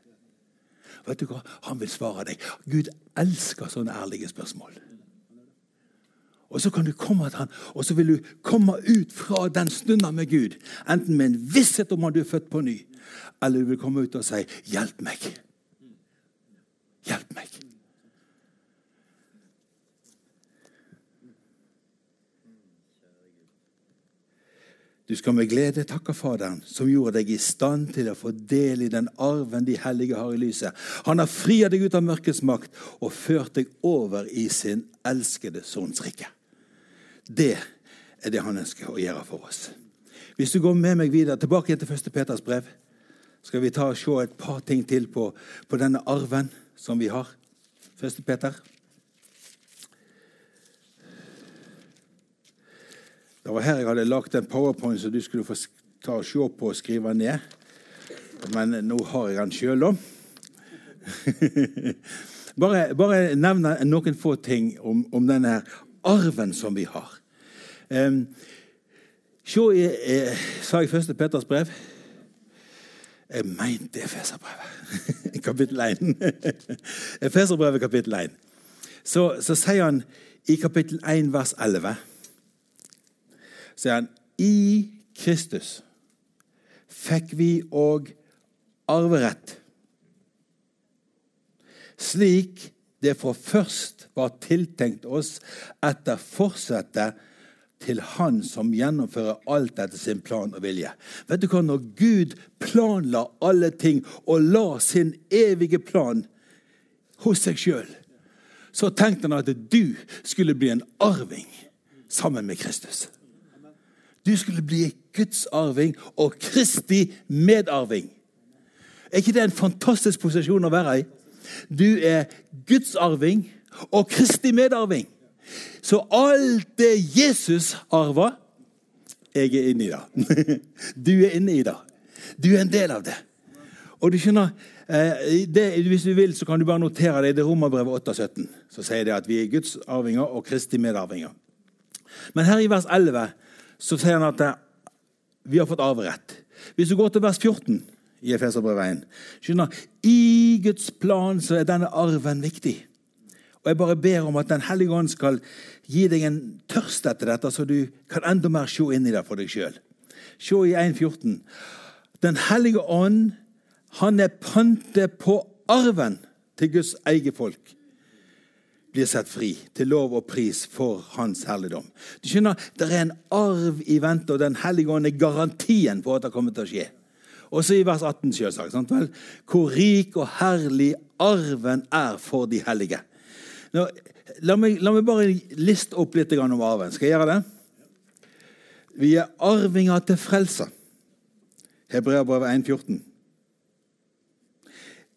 Vet du hva? Han vil svare deg. Gud elsker sånne ærlige spørsmål. Og så kan du komme til han, og så vil du komme ut fra den stunden med Gud. Enten med en visshet om at du er født på ny, eller du vil komme ut og si 'Hjelp meg'. Hjelp meg. Du skal med glede takke Faderen, som gjorde deg i stand til å få del i den arven de hellige har i lyset. Han har friet deg ut av mørkets makt og ført deg over i sin elskede sønns rike. Det er det han ønsker å gjøre for oss. Hvis du går med meg videre tilbake til 1. Peters brev, skal vi ta og se et par ting til på, på denne arven som vi har. 1. Peter Det var her jeg hadde lagt en powerpoint så du skulle få ta og se på og skrive ned. Men nå har jeg den sjøl, da. bare, bare nevne noen få ting om, om denne arven som vi har. Um, se, jeg, sa jeg første Peters brev? Jeg mente Efeserbrevet, kapittel 1. Efeserbrevet, kapittel 1. Så, så sier han i kapittel 1, vers 11 sier han i Kristus fikk vi òg arverett. Slik det fra først var tiltenkt oss etter forsettet til Han som gjennomfører alt etter sin plan og vilje. Vet du hva? Når Gud planla alle ting og la sin evige plan hos seg sjøl, så tenkte han at du skulle bli en arving sammen med Kristus. Du skulle bli Guds arving og Kristi medarving. Er ikke det en fantastisk posisjon å være i? Du er Guds arving og Kristi medarving. Så alt det Jesus arva, jeg er inne i det. Du er inne i det. Du er en del av det. Og du skjønner, eh, det, Hvis du vil, så kan du bare notere det i det Romerbrevet 8,17. Så sier det at vi er Guds arvinger og Kristi medarvinger. Men her i vers 11 så sier han at vi har fått arverett. Hvis du går til vers 14 i Efeserbrevet 1 skjønner, I Guds plan så er denne arven viktig. Og Jeg bare ber om at Den hellige ånd skal gi deg en tørst etter dette, så du kan enda mer se inn i det for deg sjøl. Se i 1,14. Den hellige ånd, han er pantet på arven til Guds eget folk blir satt fri til lov og pris for Hans herligdom. Du skjønner, Det er en arv i vente, og Den er garantien for at det kommer til å skje. Også i vers 18, selvsagt. Sant vel? Hvor rik og herlig arven er for de hellige. Nå, la, meg, la, meg, bare liste opp litt om arven. Skal jeg gjøre det? Vi er arvinger til frelse. Hebreabrevet 1,14.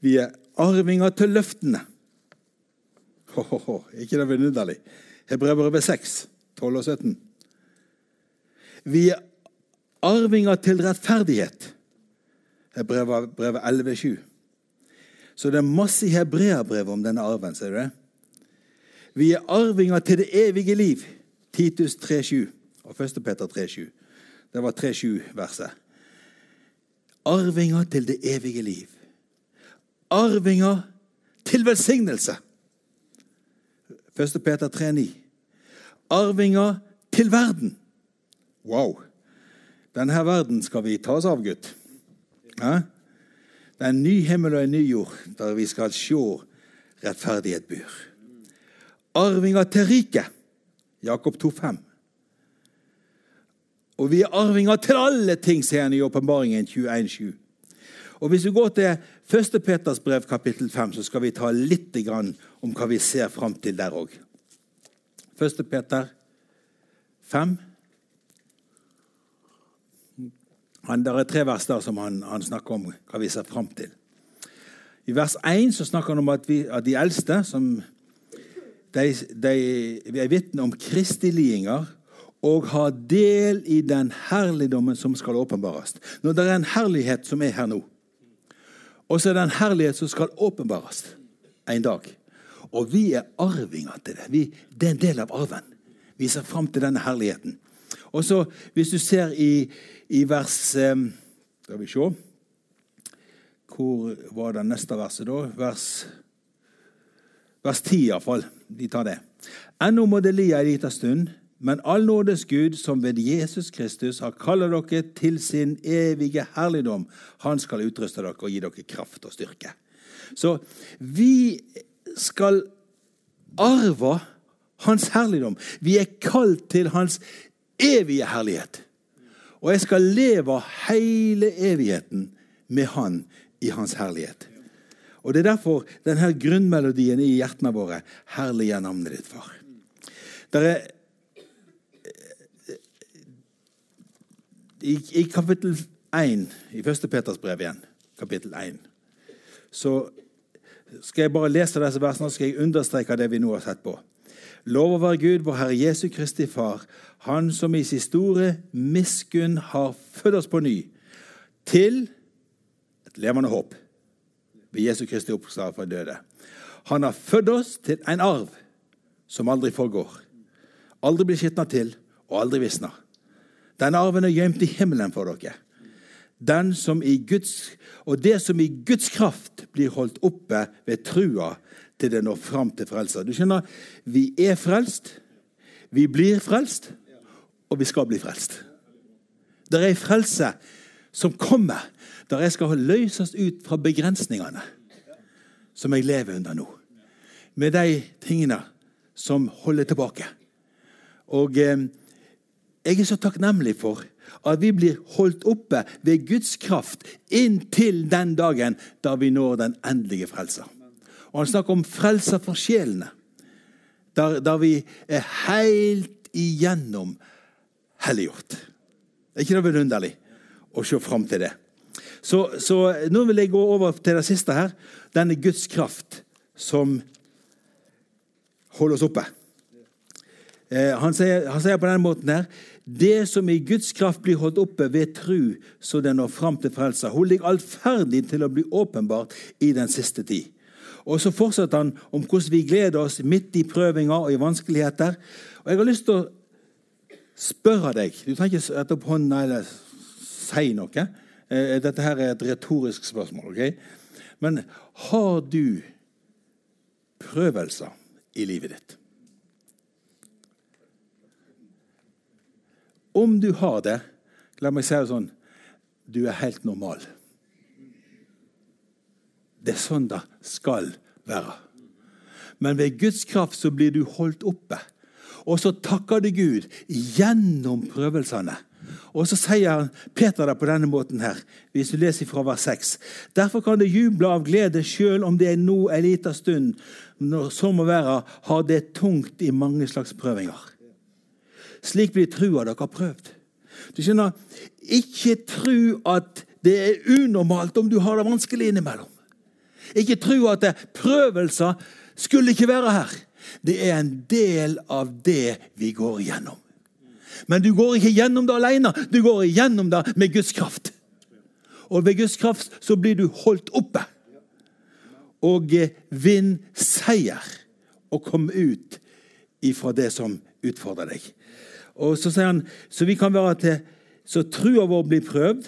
Vi er arvinger til løftene. Ho, ho, ho. Ikke det vidunderlig? Hebrevet 6, 12 og 17. Vi er arvinger til rettferdighet. Hebrevet 11, 7. Så det er masse i hebreerbrevet om denne arven. ser du det? Vi er arvinger til det evige liv. Titus 3,7 og 1. Peter 3,7. Det var 3,7-verset. arvinger til det evige liv. Arvinger til velsignelse. 1. Peter 3,9. Arvinger til verden. Wow! Denne verden skal vi ta oss av, gutt. Ja? Det er en ny himmel og en ny jord der vi skal se rettferdighet byr. Arvinger til riket. Jakob 2,5. Og vi er arvinger til alle ting, sier han i Åpenbaringen 21,7. Og Hvis vi går til 1. Peters brev, kapittel 5, så skal vi ta litt om hva vi ser fram til der òg. 1. Peter 5. Han, det er tre vers der som han, han, snakker om hva vi ser fram til. I vers 1 så snakker han om at, vi, at de eldste som de, de er vitne om Kristi og har del i den herligdommen som skal åpenbares. Når det er en herlighet som er her nå, og så er det en herlighet som skal åpenbares en dag. Og vi er arvinger til det. Vi, det er en del av arven. Vi ser fram til denne herligheten. Og så, Hvis du ser i, i vers eh, Skal vi se Hvor var det neste verset, da? Vers, vers 10, iallfall. De tar det. Ennå må det lia ei lita stund. Men all nådes Gud, som ved Jesus Kristus har kallet dere til sin evige herligdom, han skal utruste dere og gi dere kraft og styrke. Så vi skal arve hans herligdom. Vi er kalt til hans evige herlighet. Og jeg skal leve hele evigheten med han i hans herlighet. Og Det er derfor denne grunnmelodien i hjertene våre Herlig er navnet ditt, far. Der er I, I, kapittel 1 i 1. Peters brev igjen, kapittel 1, så skal jeg bare lese disse versene og skal jeg understreke det vi nå har sett på. Lov å være Gud, vår Herre Jesu Kristi Far, Han som i sin store miskunn har født oss på ny, til et levende håp ved Jesu Kristi oppstad fra døde. Han har født oss til en arv som aldri forgår, aldri blir skitna til og aldri visner. Den arven er gjemt i himmelen for dere. Den som i Guds, og det som i Guds kraft blir holdt oppe ved trua til det når fram til frelser. Du skjønner, vi er frelst, vi blir frelst, og vi skal bli frelst. Det er ei frelse som kommer, der jeg skal løses ut fra begrensningene som jeg lever under nå. Med de tingene som holder tilbake. Og eh, jeg er så takknemlig for at vi blir holdt oppe ved Guds kraft inntil den dagen da vi når den endelige frelser. Og Han snakker om frelser for sjelene, der, der vi er helt igjennom helliggjort. Er ikke det vidunderlig å se fram til det? Så, så, nå vil jeg gå over til det siste her. Denne Guds kraft som holder oss oppe. Eh, han, sier, han sier på denne måten her det som i Guds kraft blir holdt oppe ved tru, så den når fram til frelsa. Hun ligger allferdig til å bli åpenbart i den siste tid. Og Så fortsetter han om hvordan vi gleder oss midt i prøvinger og i vanskeligheter. Og Jeg har lyst til å spørre deg Du trenger ikke rette opp hånda eller si noe. Eh, dette her er et retorisk spørsmål. ok? Men har du prøvelser i livet ditt? Om du har det, la meg si det sånn du er helt normal. Det er sånn det skal være. Men ved Guds kraft så blir du holdt oppe. Og så takker du Gud gjennom prøvelsene. Og så sier Peter det på denne måten her, hvis du leser fra vers 6. Derfor kan du juble av glede sjøl om det er nå en liten stund, når så må være, har det tungt i mange slags prøvinger. Slik blir trua dere prøvd. Du skjønner, Ikke tro at det er unormalt om du har det vanskelig innimellom. Ikke tro at det, prøvelser skulle ikke være her. Det er en del av det vi går igjennom. Men du går ikke gjennom det alene. Du går igjennom det med Guds kraft. Og ved Guds kraft så blir du holdt oppe. Og eh, vinn seier. Og kom ut ifra det som utfordrer deg. Og Så sier han så vi kan være til så trua vår blir prøvd.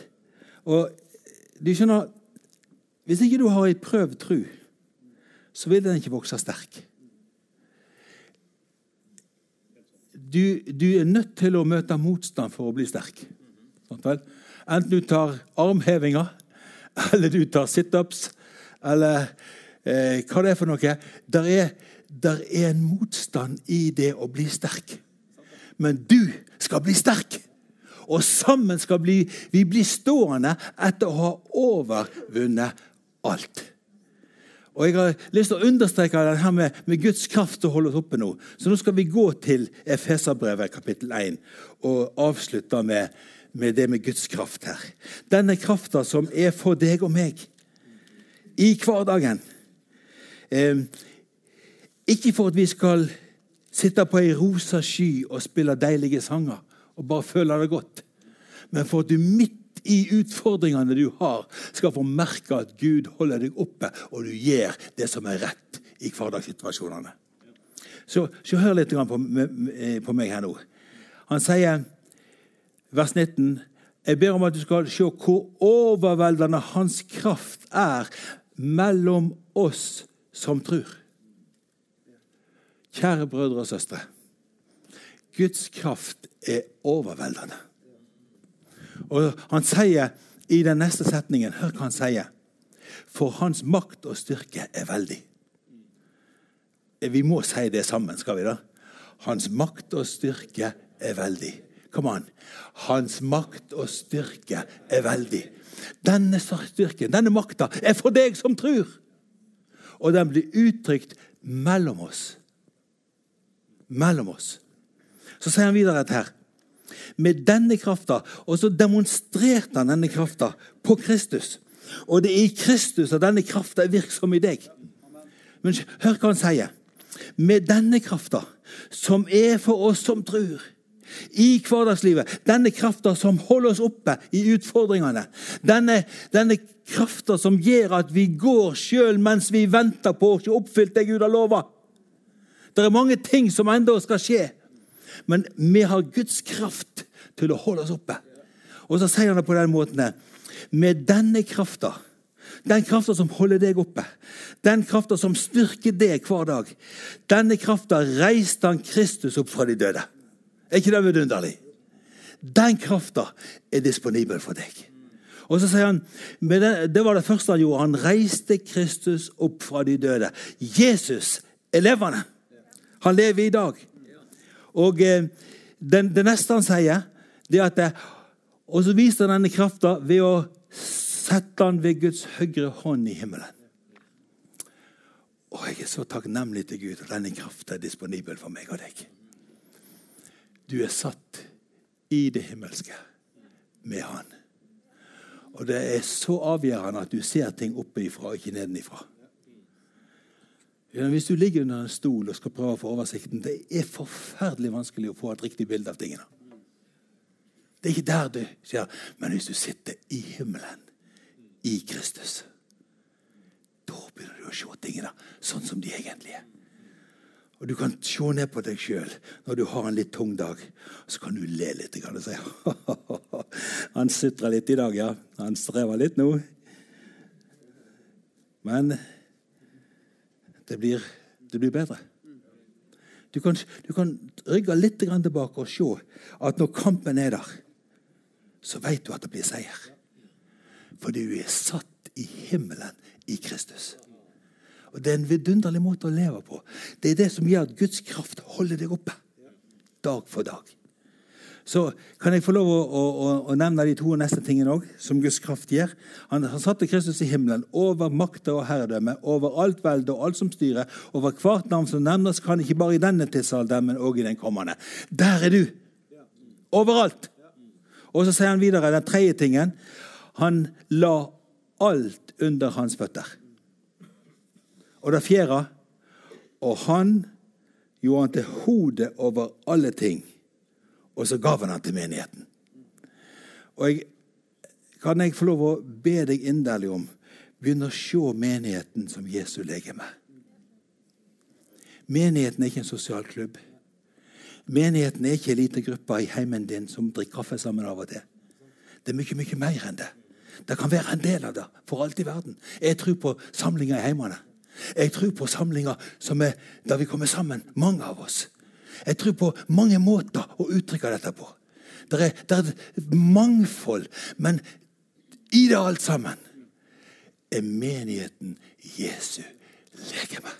Og du skjønner, Hvis ikke du har ei prøvd tru, så vil den ikke vokse sterk. Du, du, er nødt til å møte motstand for å bli sterk. Enten du tar armhevinger, eller du tar situps, eller eh, hva det er for noe. Der er, der er en motstand i det å bli sterk. Men du skal bli sterk. Og sammen skal bli, vi bli stående etter å ha overvunnet alt. Og Jeg har lyst til å understreke det her med, med, Guds kraft til å holde oss oppe nå. Så nå skal vi gå til Efeserbrevet kapittel 1 og avslutte med, med det med Guds kraft her. Denne krafta som er for deg og meg i hverdagen. Eh, ikke for at vi skal sitte på ei rosa sky og spille deilige sanger og bare føle det godt, men for at du midt i utfordringene du har, skal få merke at Gud holder deg oppe, og du gjør det som er rett i hverdagssituasjonene. Så, så hør litt på, på, meg her nå. Han sier, vers 19 Jeg ber om at du skal se hvor overveldende hans kraft er mellom oss som tror. Kjære brødre og søstre. Guds kraft er overveldende. Og han sier i den neste setningen Hør hva han sier. For hans makt og styrke er veldig. Vi må si det sammen, skal vi da? Hans makt og styrke er veldig. Kom an. Hans makt og styrke er veldig. Denne styrken, denne makta, er for deg som tror. Og den blir uttrykt mellom oss. Mellom oss. Så sier han videre dette her med denne krafta. Og så demonstrerte han denne krafta på Kristus. Og det er i Kristus at denne krafta er virksom i deg. Men hør hva han sier. Med denne krafta, som er for oss som tror, i hverdagslivet. Denne krafta som holder oss oppe i utfordringene. Denne, denne krafta som gjør at vi går sjøl mens vi venter på å oppfylt det Gud har lova. Det er mange ting som ennå skal skje. Men vi har Guds kraft til å holde oss oppe. Og så sier han det på den måten Med denne krafta, den krafta som holder deg oppe, den krafta som styrker deg hver dag, denne krafta reiste han Kristus opp fra de døde. Er ikke det vidunderlig? Den krafta er disponibel for deg. Og så sier han, Det var det første han gjorde. Han reiste Kristus opp fra de døde. Jesus er levende. Han lever i dag. Og eh, Det neste han sier, det er at det, Og så viser han denne krafta ved å sette han ved Guds høyre hånd i himmelen. Og Jeg er så takknemlig til Gud at denne krafta er disponibel for meg og deg. Du er satt i det himmelske med Han. Og det er så avgjørende at du ser ting oppe ifra og ikke nedenifra. Hvis du ligger under en stol og skal prøve å få oversikten, det er forferdelig vanskelig å få et riktig bilde av tingene. Det er ikke der du skjer. Men hvis du sitter i himmelen, i Kristus, da begynner du å se tingene sånn som de egentlig er. Og Du kan se ned på deg sjøl når du har en litt tung dag. Så kan du le litt Kan du si Han sutrer litt i dag, ja. Han strever litt nå. Men det blir, det blir bedre. Du kan, du kan, rygge litt tilbake og se at når kampen er der, så vet du at det blir seier. For du er satt i himmelen i Kristus. Og Det er en vidunderlig måte å leve på. Det er det som gjør at Guds kraft holder deg oppe dag for dag. Så kan jeg få lov å, å, å nevne de to neste tingene òg, som Guds kraft gjør. Han, han satte Kristus i himmelen, over makta og herredømme, over alt velde og alt som styrer, over hvert navn som nevnes, kan ikke bare i denne tidsalderen, men òg i den kommende. Der er du! Overalt! Og så sier han videre den tredje tingen. Han la alt under hans føtter. Og det fjerde Og han gjorde han til hodet over alle ting og så gav han den til menigheten. Og jeg, Kan jeg få lov å be deg inderlig om begynne å se menigheten som Jesu legeme? Menigheten er ikke en sosial klubb. Menigheten er ikke en liten gruppe i heimen din som drikker kaffe sammen av og til. Det er mye, mye mer enn det. Det kan være en del av det for alt i verden. Jeg tror på samlinger i heimene. Jeg tror på samlinger som er, der vi kommer sammen, mange av oss. Jeg tror på mange måter å uttrykke dette på. Det er, det er et mangfold, men i det alt sammen er menigheten Jesu legeme.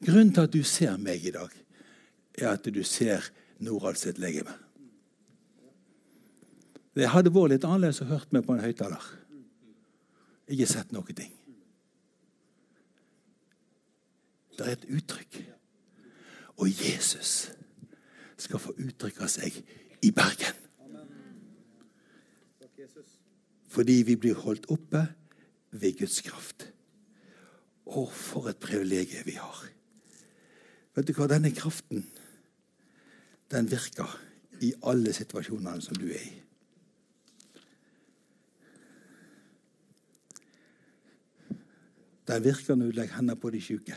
Grunnen til at du ser meg i dag, er at du ser Norald sitt legeme. Det hadde vært litt annerledes å hørt meg på en høyttaler. Ikke sett noen ting. Det er et uttrykk. Og Jesus skal få uttrykke seg i Bergen. Fordi vi blir holdt oppe ved Guds kraft. Å, for et privilegium vi har. Vet du hva? Denne kraften den virker i alle situasjonene som du er i. Den virker når du legger hendene på de syke,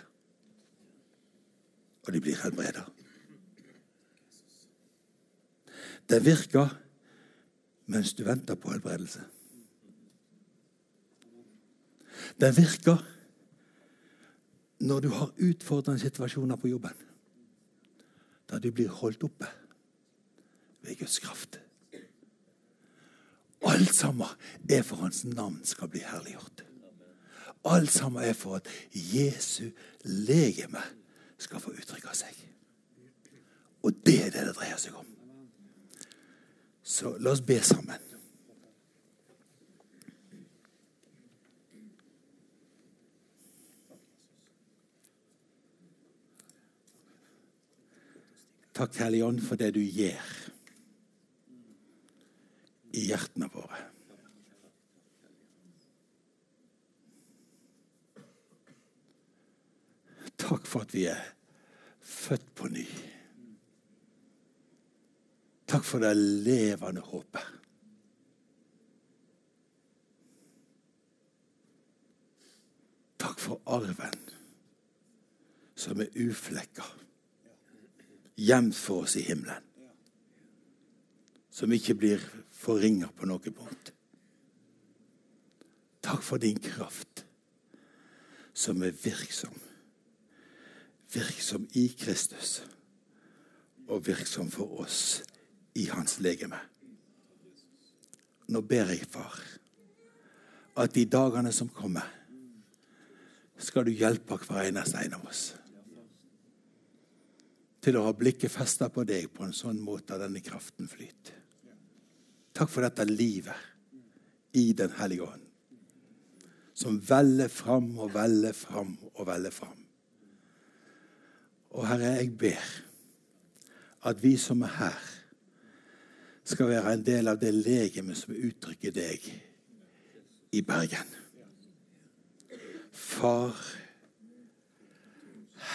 og de blir helbreda. Det virker mens du venter på helbredelse. Det virker når du har utfordrende situasjoner på jobben, Da du blir holdt oppe ved Guds kraft. Alt sammen er for Hans navn skal bli herliggjort. Alt sammen er for at Jesu legeme skal få uttrykke seg. Og det er det det dreier seg om. Så la oss be sammen. Takk, Hellige Ånd, for det du gjør i hjertene våre. Takk for at vi er født på ny. Takk for det levende håpet. Takk for arven som er uflekka, gjemt for oss i himmelen. Som ikke blir forringa på noe punkt. Takk for din kraft, som er virksom. Virksom i Kristus og virksom for oss i hans legeme. Nå ber jeg, far, at de dagene som kommer, skal du hjelpe hver eneste en av oss til å ha blikket festa på deg på en sånn måte at denne kraften flyter. Takk for dette livet i Den hellige ånd, som veller fram og veller fram og veller fram. Og Herre, jeg ber at vi som er her, skal være en del av det legemet som uttrykker deg i Bergen. Far,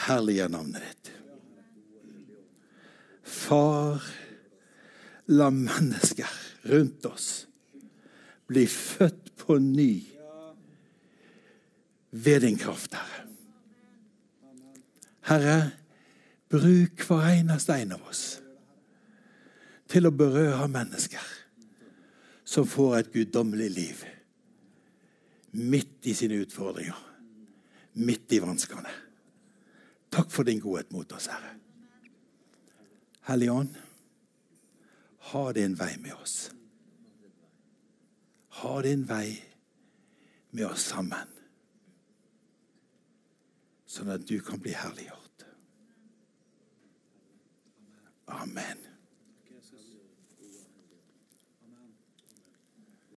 herlige navnet ditt. Far, la mennesker rundt oss bli født på ny ved din kraft, Herre. Herre, bruk hver eneste en av oss til å berøre mennesker som får et guddommelig liv midt i sine utfordringer, midt i vanskene. Takk for din godhet mot oss, Herre. Hellige Ånd, ha din vei med oss. Ha din vei med oss sammen, sånn at du kan bli herliggjort. Amen.